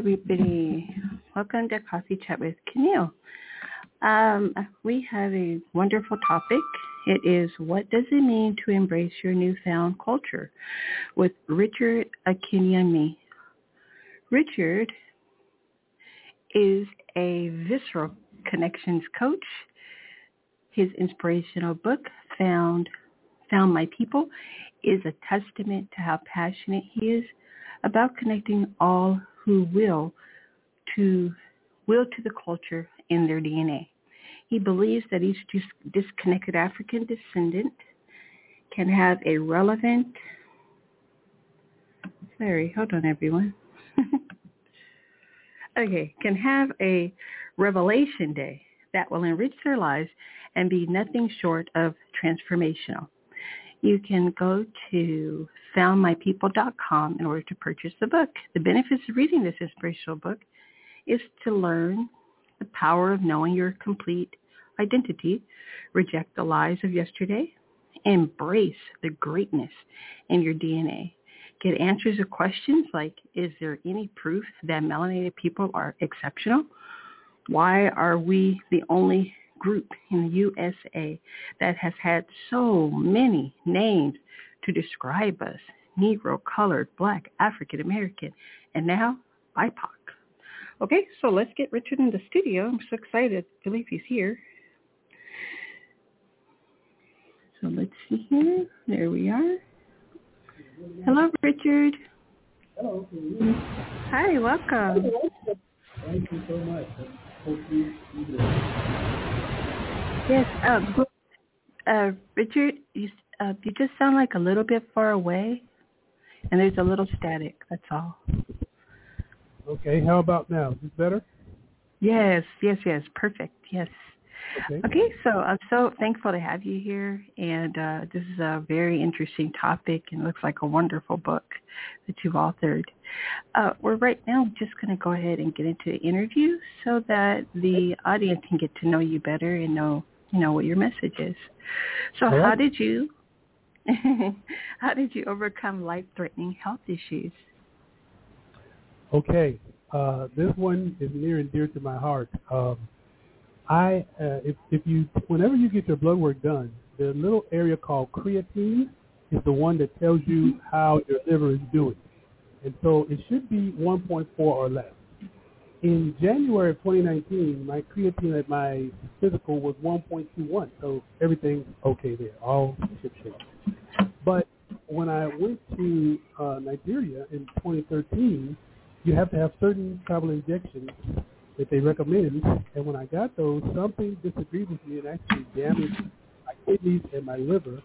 Everybody, welcome to Coffee Chat with Camille. Um, we have a wonderful topic. It is what does it mean to embrace your newfound culture with Richard Akinyemi. Richard is a visceral connections coach. His inspirational book, Found Found My People, is a testament to how passionate he is about connecting all who will to will to the culture in their DNA. He believes that each dis- disconnected African descendant can have a relevant sorry, hold on everyone. okay, can have a revelation day that will enrich their lives and be nothing short of transformational. You can go to foundmypeople.com in order to purchase the book. The benefits of reading this inspirational book is to learn the power of knowing your complete identity, reject the lies of yesterday, embrace the greatness in your DNA. Get answers to questions like, is there any proof that melanated people are exceptional? Why are we the only group in the USA that has had so many names to describe us? Negro, colored, black, African American, and now BIPOC. Okay, so let's get Richard in the studio. I'm so excited. I believe he's here. So let's see here. There we are. Hello, Richard. Hello. Hi, welcome. Thank you so much. Hope you, you do. Yes, um, uh, Richard, you, uh, you just sound like a little bit far away, and there's a little static. That's all. Okay, how about now? Is this better? Yes, yes, yes. Perfect. Yes. Okay. Okay, so I'm so thankful to have you here, and uh, this is a very interesting topic, and looks like a wonderful book that you've authored. Uh, we're right now just going to go ahead and get into the interview so that the audience can get to know you better and know, know, what your message is. So, right. how did you, how did you overcome life-threatening health issues? Okay. Uh, this one is near and dear to my heart. Um, I, uh, if, if you, whenever you get your blood work done, the little area called creatine is the one that tells you how your liver is doing. And so it should be 1.4 or less. In January of 2019, my creatine at my physical was 1.21, so everything's okay there, all ship shape. But when I went to uh, Nigeria in 2013, you have to have certain travel injections that they recommend. And when I got those, something disagreed with me and actually damaged my kidneys and my liver.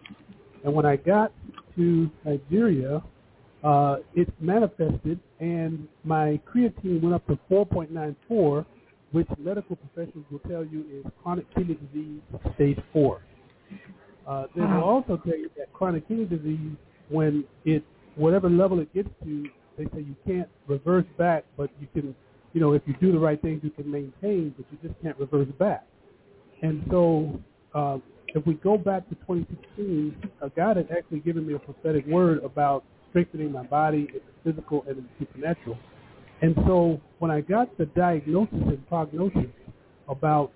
And when I got to Nigeria, uh, it manifested and my creatine went up to 4.94, which medical professionals will tell you is chronic kidney disease stage 4. Uh, they will also tell you that chronic kidney disease, when it, whatever level it gets to, they say you can't reverse back, but you can, you know, if you do the right things, you can maintain, but you just can't reverse back. And so, uh, if we go back to 2016, uh, God had actually given me a prophetic word about strengthening my body in the physical and in the supernatural. And so, when I got the diagnosis and prognosis about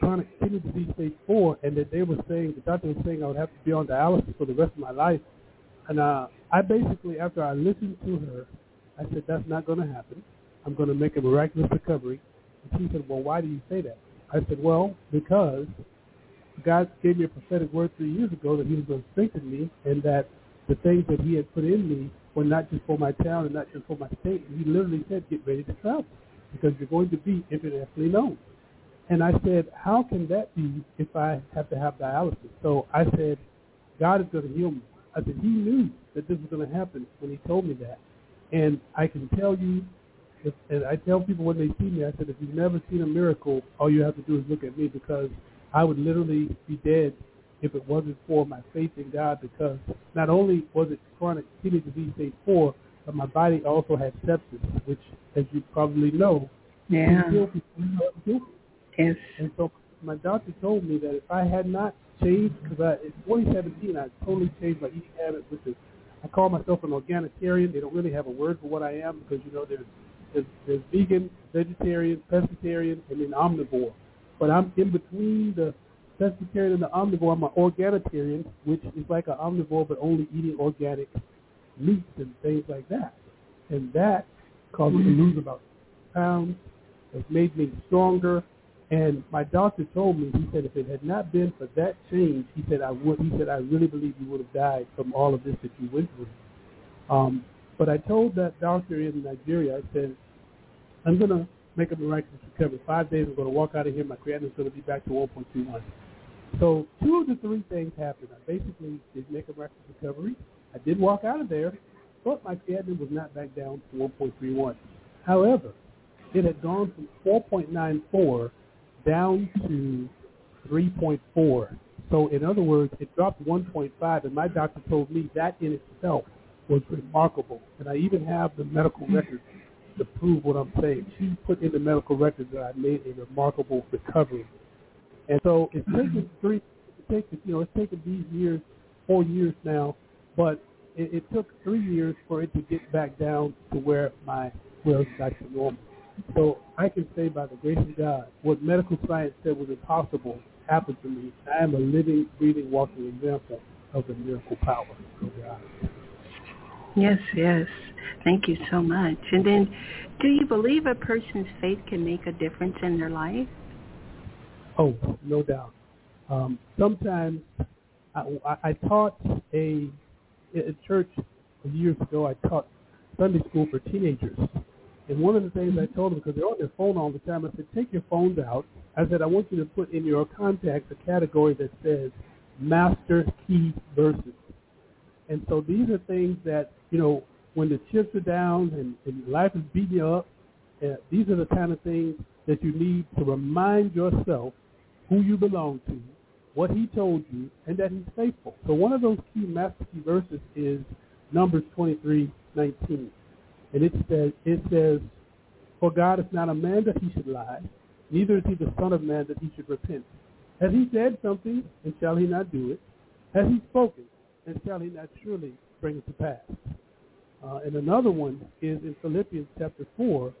chronic kidney disease stage four, and that they were saying the doctor was saying I would have to be on dialysis for the rest of my life. And uh, I basically, after I listened to her, I said that's not going to happen. I'm going to make a miraculous recovery. And she said, well, why do you say that? I said, well, because God gave me a prophetic word three years ago that He was going to strengthen me, and that the things that He had put in me were not just for my town and not just for my state. He literally said, get ready to travel because you're going to be internationally known. And I said, how can that be if I have to have dialysis? So I said, God is going to heal me. I said, he knew that this was going to happen when he told me that. And I can tell you, if, and I tell people when they see me, I said, if you've never seen a miracle, all you have to do is look at me because I would literally be dead if it wasn't for my faith in God because not only was it chronic kidney disease stage 4, but my body also had sepsis, which, as you probably know, yeah. can kill people. Yes. And so my doctor told me that if I had not changed, because in 2017 I totally changed my eating habits, which is I call myself an organitarian. They don't really have a word for what I am because you know there's there's, there's vegan, vegetarian, pescatarian, and then omnivore. But I'm in between the pescatarian and the omnivore. I'm an organitarian, which is like an omnivore but only eating organic meats and things like that. And that caused me to lose about pounds. It's made me stronger. And my doctor told me, he said, if it had not been for that change, he said, I would, he said, I really believe you would have died from all of this that you went through. Um, but I told that doctor in Nigeria, I said, I'm going to make a miraculous recovery. Five days, I'm going to walk out of here. My creatinine is going to be back to 1.21. So two of the three things happened. I basically did make a miraculous recovery. I did walk out of there, but my creatinine was not back down to 1.31. However, it had gone from 4.94 down to 3.4. So in other words, it dropped 1.5, and my doctor told me that in itself was remarkable. And I even have the medical hmm. records to prove what I'm saying. She put in the medical records that I made a remarkable recovery. And so it's taken three, it taken, you know, it's taken these years, four years now, but it, it took three years for it to get back down to where my well back to normal. So I can say by the grace of God, what medical science said was impossible happened to me. I am a living, breathing, walking example of the miracle power of God. Yes, yes. Thank you so much. And then, do you believe a person's faith can make a difference in their life? Oh, no doubt. Um, sometimes I, I, I taught a, a church years ago. I taught Sunday school for teenagers, and one of the things I told them, because they're on their phone all the time, I said, take your phones out. I said, I want you to put in your contacts a category that says master key verses. And so these are things that, you know, when the chips are down and, and life is beating you up, uh, these are the kind of things that you need to remind yourself who you belong to, what he told you, and that he's faithful. So one of those key master key verses is Numbers 23, 19. And it says, it says, For God is not a man that he should lie, neither is he the son of man that he should repent. Has he said something, and shall he not do it? Has he spoken, and shall he not surely bring it to pass? Uh, and another one is in Philippians chapter 4,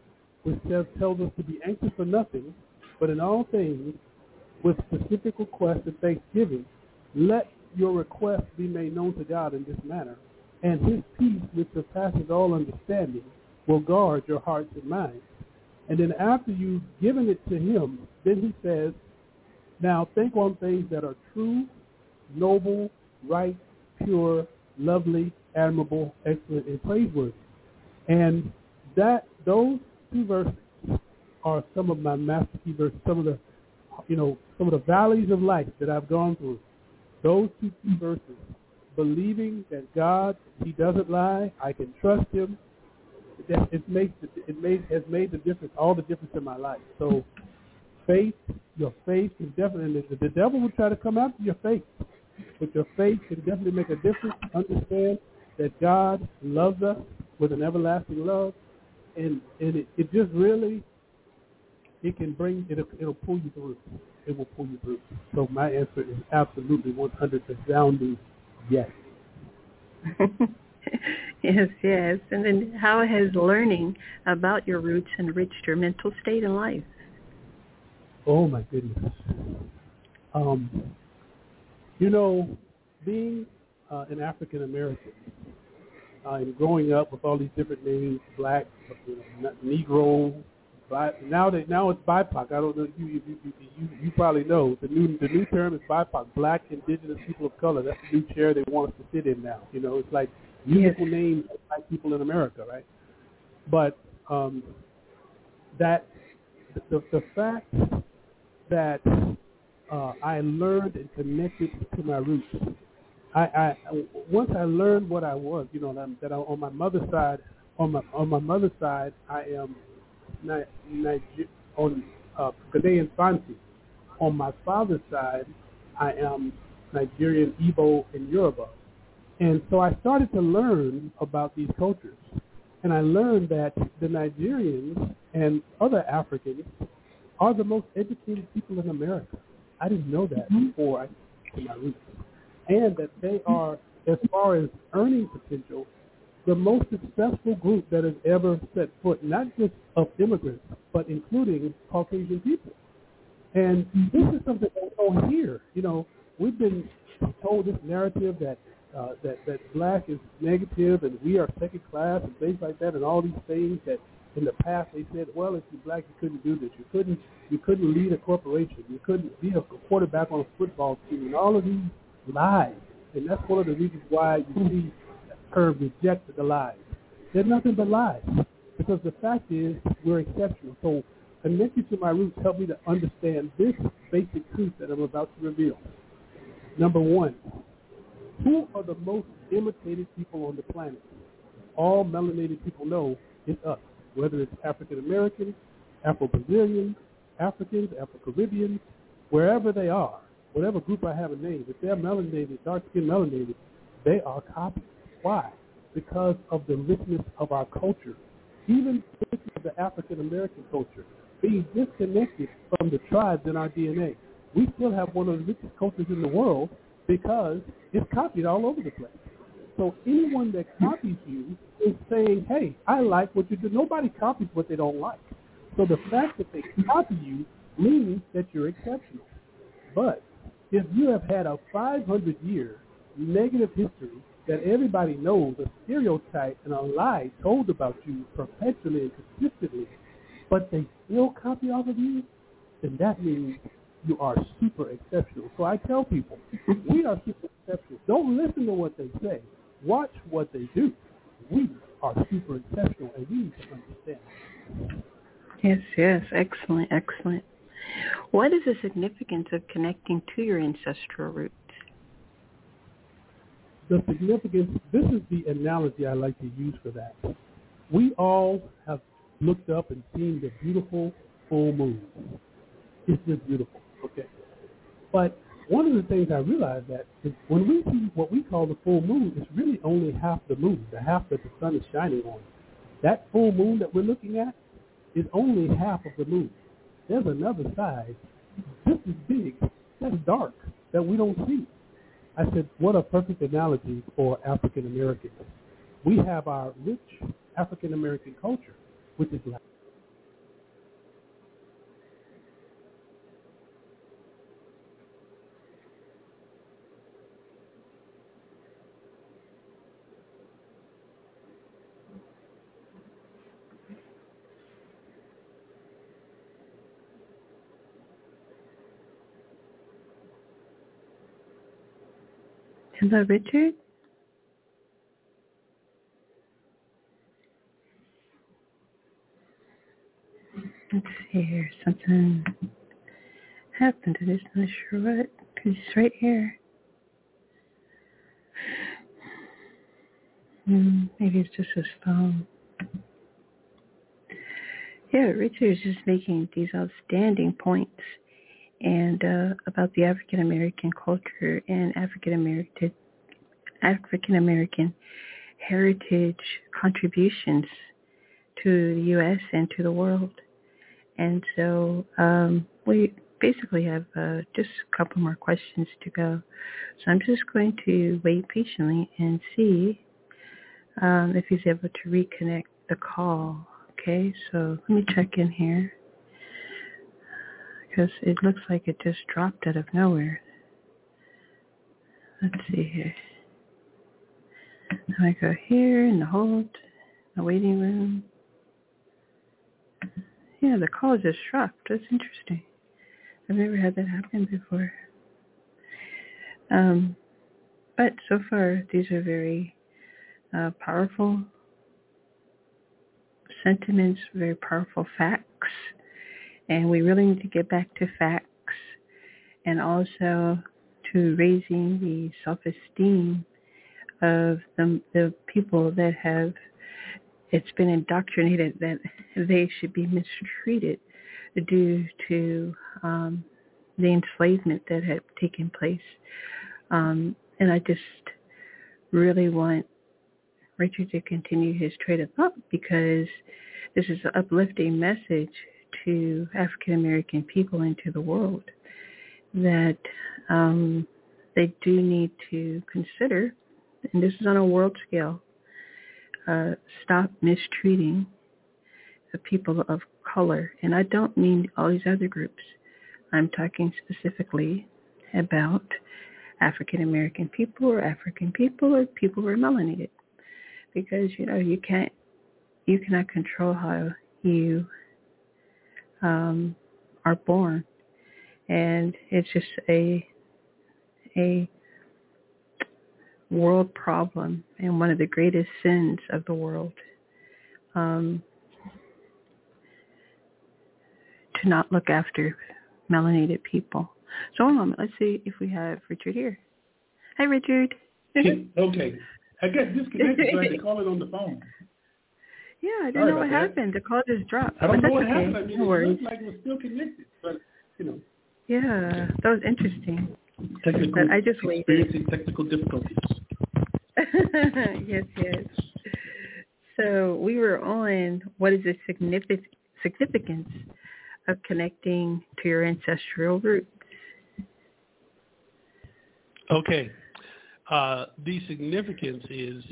which says, tells us to be anxious for nothing, but in all things, with specific requests and thanksgiving, let your requests be made known to God in this manner, and his peace, which surpasses all understanding, will guard your hearts and minds. And then after you've given it to him, then he says, now think on things that are true, noble, right, pure, lovely, admirable, excellent, and praiseworthy. And that those two verses are some of my master key verses, some of the you know, some of the valleys of life that I've gone through. Those two verses, believing that God, He doesn't lie, I can trust Him. It, it makes it made has made the difference, all the difference in my life. So, faith, your faith can definitely. The, the devil will try to come after your faith, but your faith can definitely make a difference. Understand that God loves us with an everlasting love, and and it, it just really it can bring it'll, it'll pull you through. It will pull you through. So my answer is absolutely 100 resounding yes. yes, yes. And then how has learning about your roots enriched your mental state in life? Oh my goodness. Um, you know, being uh, an African American uh, and growing up with all these different names, black, you know, Negro, now that now it's BIPOC. I don't know. You you, you you you probably know the new the new term is BIPOC, Black Indigenous People of Color. That's the new chair they want us to sit in now. You know, it's like musical yes. names of black people in America, right? But um, that the the fact that uh, I learned and connected to my roots I, I once I learned what I was, you know, that, that I, on my mother's side, on my on my mother's side, I am Niger, on uh, Ghanaian Fanti. On my father's side, I am Nigerian, Igbo, and Yoruba. And so I started to learn about these cultures. And I learned that the Nigerians and other Africans are the most educated people in America. I didn't know that mm-hmm. before I to my roots. And that they are, as far as earning potential, the most successful group that has ever set foot, not just of immigrants, but including Caucasian people. And this is something that we don't hear. You know, we've been told this narrative that uh, that that black is negative and we are second class and things like that, and all these things that in the past they said, well, if you're black, you couldn't do this. You couldn't you couldn't lead a corporation. You couldn't be a quarterback on a football team, and all of these lies. And that's one of the reasons why you see Curve rejected the lies. They're nothing but lies. Because the fact is, we're exceptional. So connecting to my roots helped me to understand this basic truth that I'm about to reveal. Number one, who are the most imitated people on the planet? All melanated people know it's us, whether it's African Americans, Afro-Brazilians, Africans, Afro-Caribbeans, wherever they are, whatever group I have a name, if they're melanated, dark-skinned melanated, they are copies. Why? Because of the richness of our culture. Even the African American culture, being disconnected from the tribes in our DNA. We still have one of the richest cultures in the world because it's copied all over the place. So anyone that copies you is saying, hey, I like what you do. Nobody copies what they don't like. So the fact that they copy you means that you're exceptional. But if you have had a 500-year negative history that everybody knows, a stereotype and a lie told about you perpetually and consistently, but they still copy off of you, then that means you are super exceptional. So I tell people, we are super exceptional. Don't listen to what they say. Watch what they do. We are super exceptional, and we need to understand. Yes, yes. Excellent, excellent. What is the significance of connecting to your ancestral roots? The significance, this is the analogy I like to use for that. We all have looked up and seen the beautiful full moon. It's just beautiful, okay? But one of the things I realized that is when we see what we call the full moon, it's really only half the moon, the half that the sun is shining on. That full moon that we're looking at is only half of the moon. There's another side just as big, that's dark, that we don't see. I said, what a perfect analogy for African Americans. We have our rich African American culture, which is like Hello, Richard. Let's see here. Something happened. I'm just not sure what. He's right here. Hmm, maybe it's just his phone. Yeah, Richard is just making these outstanding points and uh, about the African American culture and African American African American heritage contributions to the U.S. and to the world. And so um, we basically have uh, just a couple more questions to go. So I'm just going to wait patiently and see um, if he's able to reconnect the call. Okay, so let me check in here because it looks like it just dropped out of nowhere. Let's see here. I go here in the hold, the waiting room. Yeah, the call just dropped. That's interesting. I've never had that happen before. Um, but so far, these are very uh, powerful sentiments, very powerful facts and we really need to get back to facts and also to raising the self-esteem of the, the people that have it's been indoctrinated that they should be mistreated due to um, the enslavement that had taken place. Um, and I just really want Richard to continue his trade of thought because this is an uplifting message to African American people and to the world that um, they do need to consider, and this is on a world scale, uh, stop mistreating the people of color. And I don't mean all these other groups. I'm talking specifically about African American people or African people or people who are melanated. Because, you know, you can't, you cannot control how you um, are born. And it's just a, a world problem and one of the greatest sins of the world. Um, to not look after melanated people. So one moment, let's see if we have Richard here. Hi, Richard. okay. I got disconnected, so I had to call it on the phone. Yeah, I didn't Sorry know what happened. The call just dropped. I don't know what okay. happened. I mean, no it looked like it was still connected, but you know. Yeah, that was interesting. Technical, but I just experiencing waited. technical difficulties. yes, yes. So we were on what is the significance of connecting to your ancestral roots? Okay. Uh, the significance is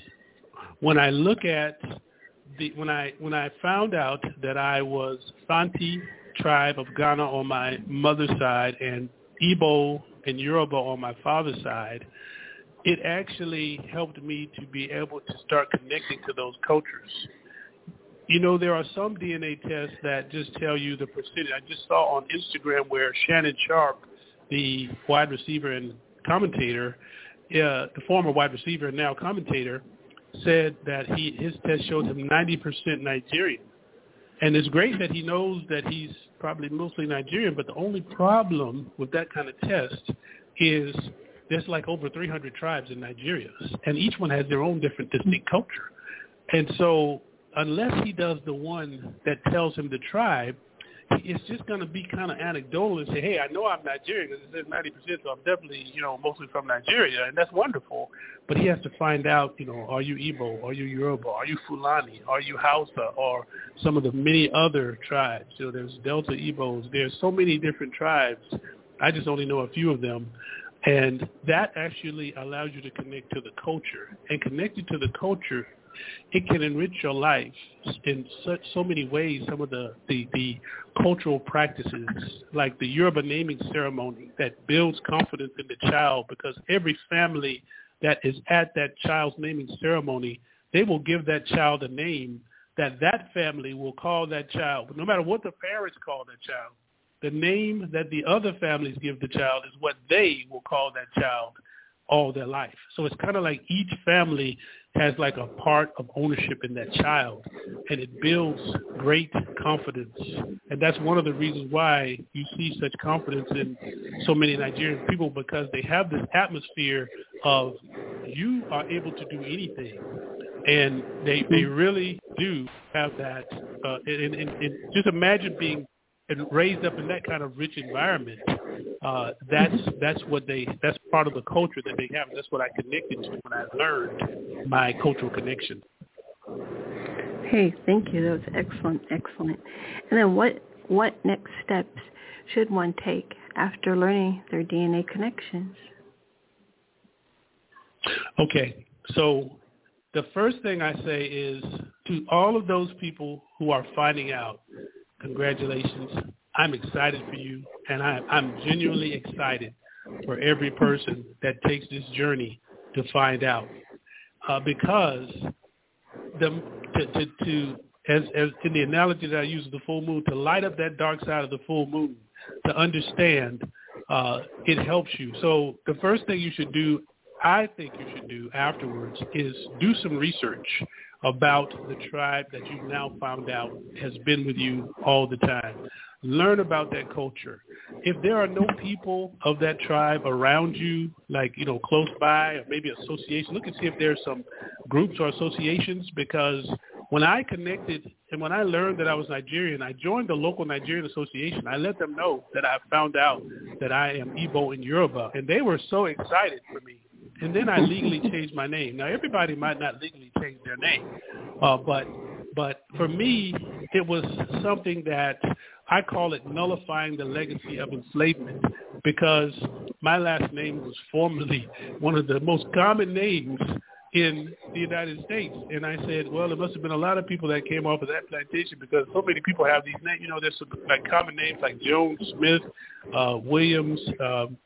when I look at the when I when I found out that I was Fanti tribe of Ghana on my mother's side and Igbo and Yoruba on my father's side, it actually helped me to be able to start connecting to those cultures. You know, there are some DNA tests that just tell you the percentage. I just saw on Instagram where Shannon Sharpe, the wide receiver and commentator, uh, the former wide receiver and now commentator, said that he his test showed him 90% Nigerian. And it's great that he knows that he's probably mostly Nigerian, but the only problem with that kind of test is there's like over 300 tribes in Nigeria, and each one has their own different distinct culture. And so unless he does the one that tells him the tribe, it's just going to be kind of anecdotal and say, hey, I know I'm Nigerian because it says 90%, so I'm definitely, you know, mostly from Nigeria, and that's wonderful. But he has to find out, you know, are you Igbo? Are you Yoruba? Are you Fulani? Are you Hausa? Or some of the many other tribes. You know, there's Delta Igbos. There's so many different tribes. I just only know a few of them. And that actually allows you to connect to the culture. And connected to the culture it can enrich your life in such so many ways. Some of the, the, the cultural practices, like the Yoruba naming ceremony, that builds confidence in the child because every family that is at that child's naming ceremony, they will give that child a name that that family will call that child. No matter what the parents call that child, the name that the other families give the child is what they will call that child all their life. So it's kind of like each family has like a part of ownership in that child and it builds great confidence. And that's one of the reasons why you see such confidence in so many Nigerian people because they have this atmosphere of you are able to do anything. And they they really do have that uh, and, and, and just imagine being raised up in that kind of rich environment uh, that's that's what they that's part of the culture that they have. That's what I connected to when I learned my cultural connection. Hey, thank you. That was excellent, excellent. And then what what next steps should one take after learning their DNA connections? Okay, so the first thing I say is to all of those people who are finding out, congratulations. I'm excited for you, and I, I'm genuinely excited for every person that takes this journey to find out, uh, because the to, to, to as, as in the analogy that I use of the full moon, to light up that dark side of the full moon, to understand, uh, it helps you. So the first thing you should do, I think you should do afterwards, is do some research about the tribe that you've now found out has been with you all the time learn about that culture. If there are no people of that tribe around you, like, you know, close by or maybe association, look and see if there's some groups or associations because when I connected and when I learned that I was Nigerian, I joined the local Nigerian association. I let them know that I found out that I am Igbo in Yoruba, and they were so excited for me. And then I legally changed my name. Now everybody might not legally change their name, uh, but but for me, it was something that I call it nullifying the legacy of enslavement because my last name was formerly one of the most common names in the United States. And I said, well, there must have been a lot of people that came off of that plantation because so many people have these names. You know, there's some like common names like Jones, Smith, uh, Williams, um,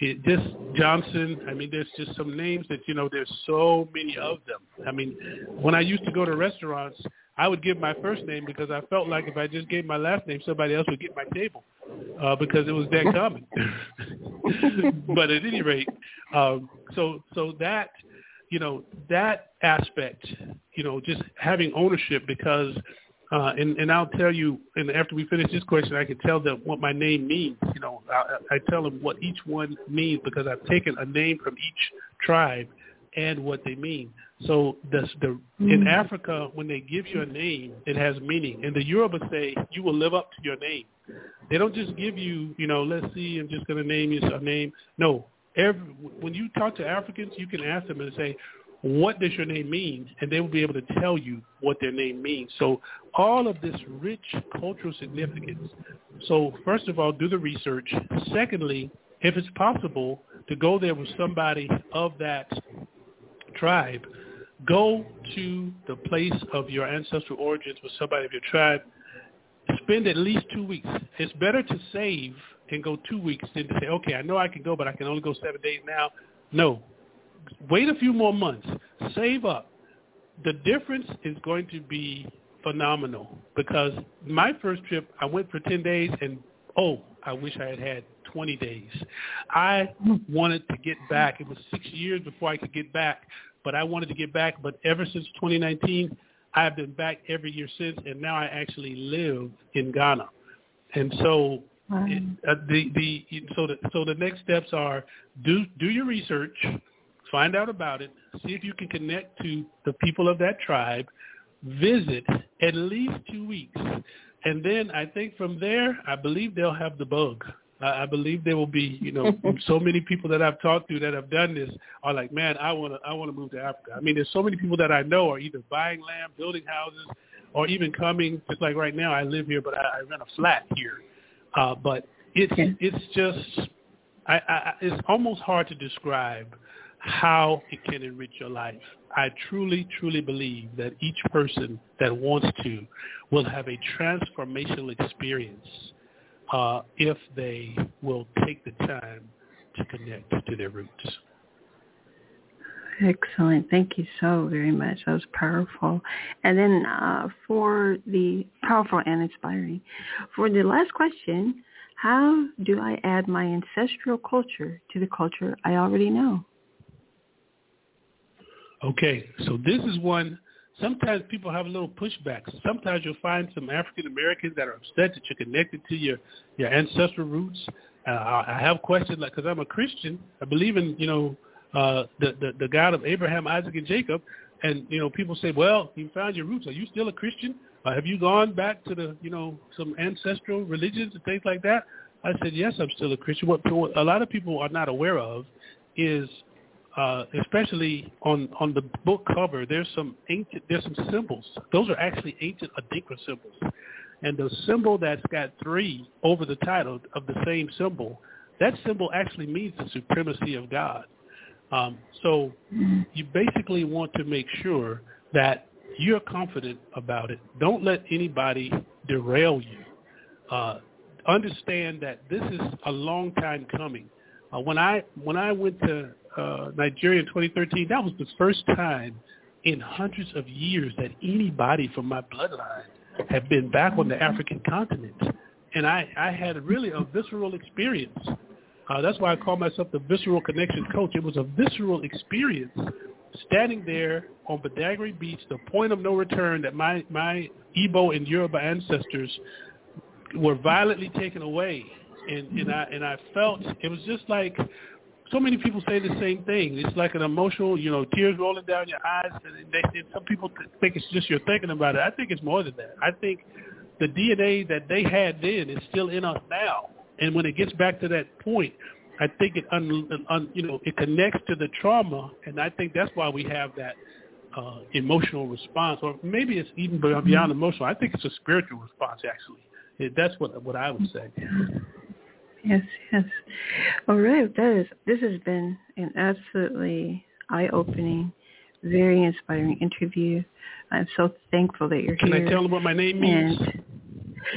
it, this Johnson. I mean, there's just some names that you know. There's so many of them. I mean, when I used to go to restaurants, I would give my first name because I felt like if I just gave my last name, somebody else would get my table uh, because it was that common. but at any rate, um, so so that you know, that aspect, you know, just having ownership because, uh, and, and I'll tell you, and after we finish this question, I can tell them what my name means. You know, I, I tell them what each one means because I've taken a name from each tribe and what they mean. So the, the mm-hmm. in Africa, when they give you a name, it has meaning. And the Yoruba say you will live up to your name. They don't just give you, you know, let's see, I'm just going to name you a name. No, every when you talk to Africans, you can ask them and say, "What does your name mean?" and they will be able to tell you what their name means. So all of this rich cultural significance. So first of all, do the research. Secondly, if it's possible to go there with somebody of that tribe, go to the place of your ancestral origins with somebody of your tribe. Spend at least two weeks. It's better to save and go two weeks than to say, okay, I know I can go, but I can only go seven days now. No. Wait a few more months. Save up. The difference is going to be phenomenal because my first trip, I went for 10 days and, oh, I wish I had had 20 days. I wanted to get back. It was six years before I could get back, but I wanted to get back. But ever since 2019, I've been back every year since, and now I actually live in Ghana. And so it, uh, the the so the so the next steps are do do your research, find out about it, see if you can connect to the people of that tribe, visit at least two weeks, and then I think from there I believe they'll have the bug. I, I believe there will be you know so many people that I've talked to that have done this are like man I want to I want to move to Africa. I mean there's so many people that I know are either buying land, building houses, or even coming. Just like right now I live here, but I, I rent a flat here uh, but it's it's just I, I, it's almost hard to describe how it can enrich your life. I truly, truly believe that each person that wants to will have a transformational experience uh, if they will take the time to connect to their roots. Excellent. Thank you so very much. That was powerful. And then uh, for the powerful and inspiring. For the last question, how do I add my ancestral culture to the culture I already know? Okay, so this is one. Sometimes people have a little pushback. Sometimes you'll find some African Americans that are upset that you're connected to your your ancestral roots. Uh, I have questions like, because I'm a Christian, I believe in you know uh, the, the the God of Abraham, Isaac, and Jacob. And you know, people say, "Well, you found your roots. Are you still a Christian? Uh, have you gone back to the you know some ancestral religions and things like that?" I said, "Yes, I'm still a Christian." What, what a lot of people are not aware of is, uh, especially on on the book cover, there's some ancient there's some symbols. Those are actually ancient Adinkra symbols, and the symbol that's got three over the title of the same symbol, that symbol actually means the supremacy of God. Um, so you basically want to make sure that you're confident about it. Don't let anybody derail you. Uh, understand that this is a long time coming. Uh, when I when I went to uh, Nigeria in 2013, that was the first time in hundreds of years that anybody from my bloodline had been back on the African continent, and I I had really a visceral experience. Uh, that's why I call myself the visceral connection coach. It was a visceral experience standing there on Badagry Beach, the point of no return that my, my Igbo and Yoruba ancestors were violently taken away, and and I and I felt it was just like so many people say the same thing. It's like an emotional, you know, tears rolling down your eyes, and they and some people think it's just you're thinking about it. I think it's more than that. I think the DNA that they had then is still in us now, and when it gets back to that point, I think it un, un, you know it connects to the trauma, and I think that's why we have that uh, emotional response, or maybe it's even beyond emotional. I think it's a spiritual response, actually. That's what what I would say. Yes, yes. All right, that is. This has been an absolutely eye-opening, very inspiring interview. I'm so thankful that you're Can here. Can I tell them what my name means? And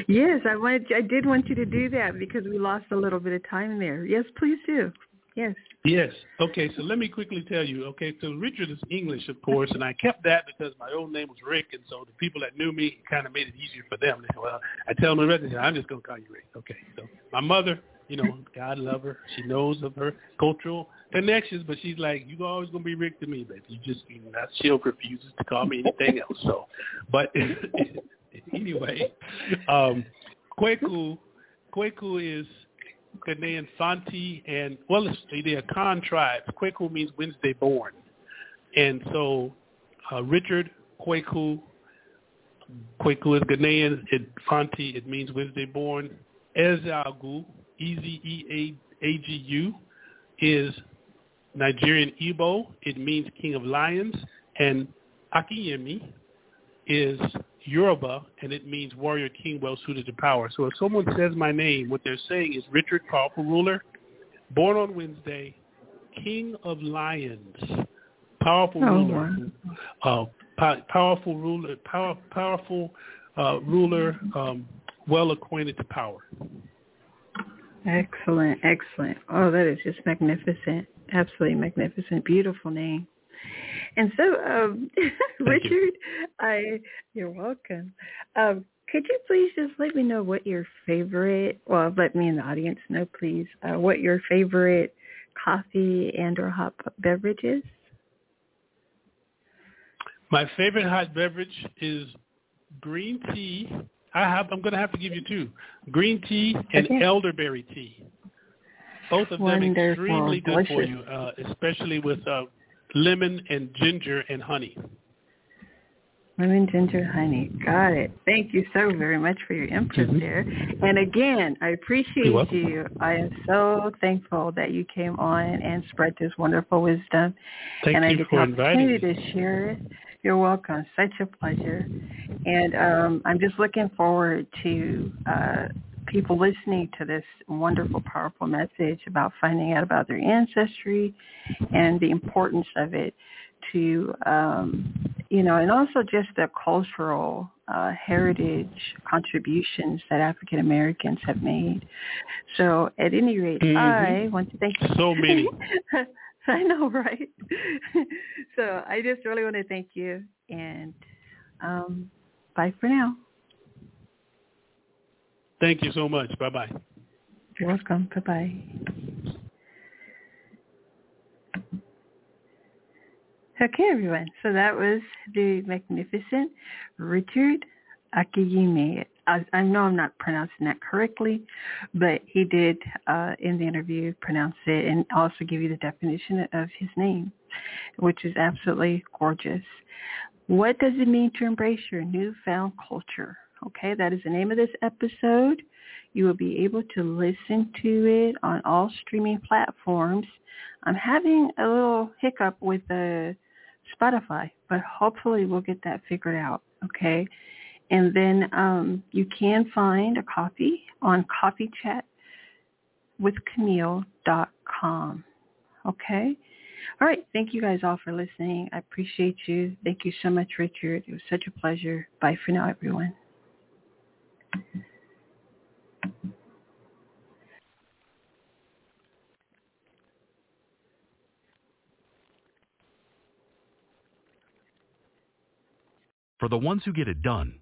Yes, I wanted. I did want you to do that because we lost a little bit of time there. Yes, please do. Yes. Yes. Okay. So let me quickly tell you. Okay. So Richard is English, of course, and I kept that because my old name was Rick, and so the people that knew me kind of made it easier for them. Well, I tell them the I'm just going to call you Rick. Okay. So my mother, you know, God love her. She knows of her cultural connections, but she's like, you always gonna be Rick to me, baby. You just, you know, she refuses to call me anything else. So, but anyway, um, Kweku, Kweku is Ghanaian Fanti, and well, it's, they're Akan tribe. Kweku means Wednesday born, and so uh, Richard Kweku, Kwaku is Ghanaian. It, Fanti, it means Wednesday born. Ezeagu, E-Z-E-A-G-U, is Nigerian Igbo. It means king of lions. And Akinyemi is Yoruba, and it means warrior king well suited to power. So if someone says my name, what they're saying is Richard, powerful ruler, born on Wednesday, king of lions, powerful oh, ruler, uh, powerful ruler, power, powerful uh, ruler, um, well acquainted to power. Excellent, excellent. Oh, that is just magnificent. Absolutely magnificent. Beautiful name. And so, um, Richard, you. I you're welcome. Um, could you please just let me know what your favorite, well, let me in the audience know, please, uh, what your favorite coffee and or hot beverage is? My favorite hot beverage is green tea. I have. I'm going to have to give you two: green tea and okay. elderberry tea. Both of Wonderful. them extremely good Delicious. for you, uh, especially with uh, lemon and ginger and honey. Lemon, ginger, honey. Got it. Thank you so very much for your input mm-hmm. there. And again, I appreciate you. I am so thankful that you came on and spread this wonderful wisdom. Thank and you I get for the opportunity inviting to share it. You're welcome. Such a pleasure. And um, I'm just looking forward to uh, people listening to this wonderful, powerful message about finding out about their ancestry and the importance of it to, um, you know, and also just the cultural uh, heritage contributions that African Americans have made. So at any rate, mm-hmm. I want to thank you. So many. I know, right? so I just really want to thank you and um, bye for now. Thank you so much. Bye-bye. You're welcome. Bye-bye. Okay, everyone. So that was the magnificent Richard Akiyime. I, I know I'm not pronouncing that correctly, but he did uh, in the interview pronounce it and also give you the definition of his name, which is absolutely gorgeous. What does it mean to embrace your newfound culture? Okay, that is the name of this episode. You will be able to listen to it on all streaming platforms. I'm having a little hiccup with the Spotify, but hopefully we'll get that figured out. Okay. And then um, you can find a copy on coffeechatwithcamille.com. Okay. All right. Thank you guys all for listening. I appreciate you. Thank you so much, Richard. It was such a pleasure. Bye for now, everyone. For the ones who get it done,